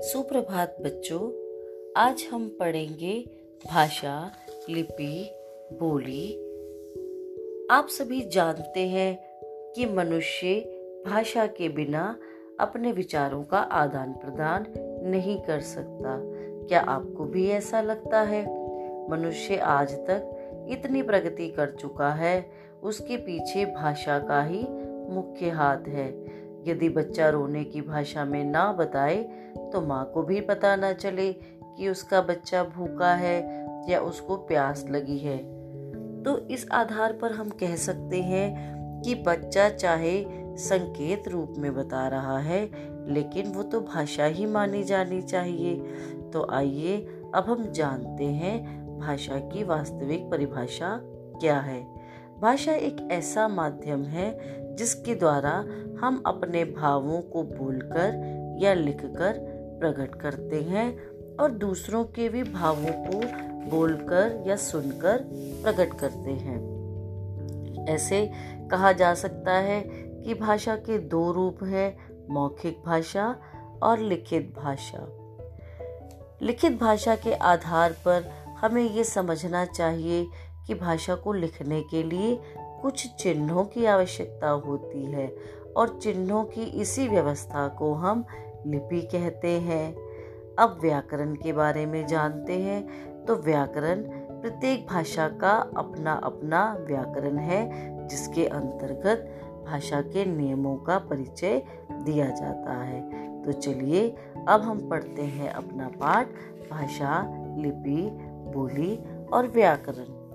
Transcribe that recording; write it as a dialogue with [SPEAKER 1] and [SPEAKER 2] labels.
[SPEAKER 1] सुप्रभात बच्चों, आज हम पढ़ेंगे भाषा, लिपि, बोली। आप सभी जानते हैं कि मनुष्य भाषा के बिना अपने विचारों का आदान प्रदान नहीं कर सकता। क्या आपको भी ऐसा लगता है? मनुष्य आज तक इतनी प्रगति कर चुका है, उसके पीछे भाषा का ही मुख्य हाथ है। यदि बच्चा रोने की भाषा में ना बताए तो माँ को भी पता ना चले कि उसका बच्चा भूखा है या उसको प्यास लगी है। तो इस आधार पर हम कह सकते हैं कि बच्चा चाहे संकेत रूप में बता रहा है, लेकिन वो तो भाषा ही मानी जानी चाहिए। तो आइए, अब हम जानते हैं भाषा की वास्तविक परिभाषा क्या है। भाषा एक ऐसा माध्यम है जिसके द्वारा हम अपने भावों को बोलकर या लिखकर प्रकट करते हैं और दूसरों के भी भावों को बोलकर या सुनकर प्रकट करते हैं। ऐसे कहा जा सकता है कि भाषा के दो रूप हैं, मौखिक भाषा और लिखित भाषा। लिखित भाषा के आधार पर हमें ये समझना चाहिए कि भाषा को लिखने के लिए कुछ चिन्हों की आवश्यकता होती है और चिन्हों की इसी व्यवस्था को हम लिपि कहते हैं। अब व्याकरण के बारे में जानते हैं तो व्याकरण प्रत्येक भाषा का अपना अपना व्याकरण है, जिसके अंतर्गत भाषा के नियमों का परिचय दिया जाता है। तो चलिए, अब हम पढ़ते हैं अपना पाठ, भाषा, लिपि, बोली और व्याकरण।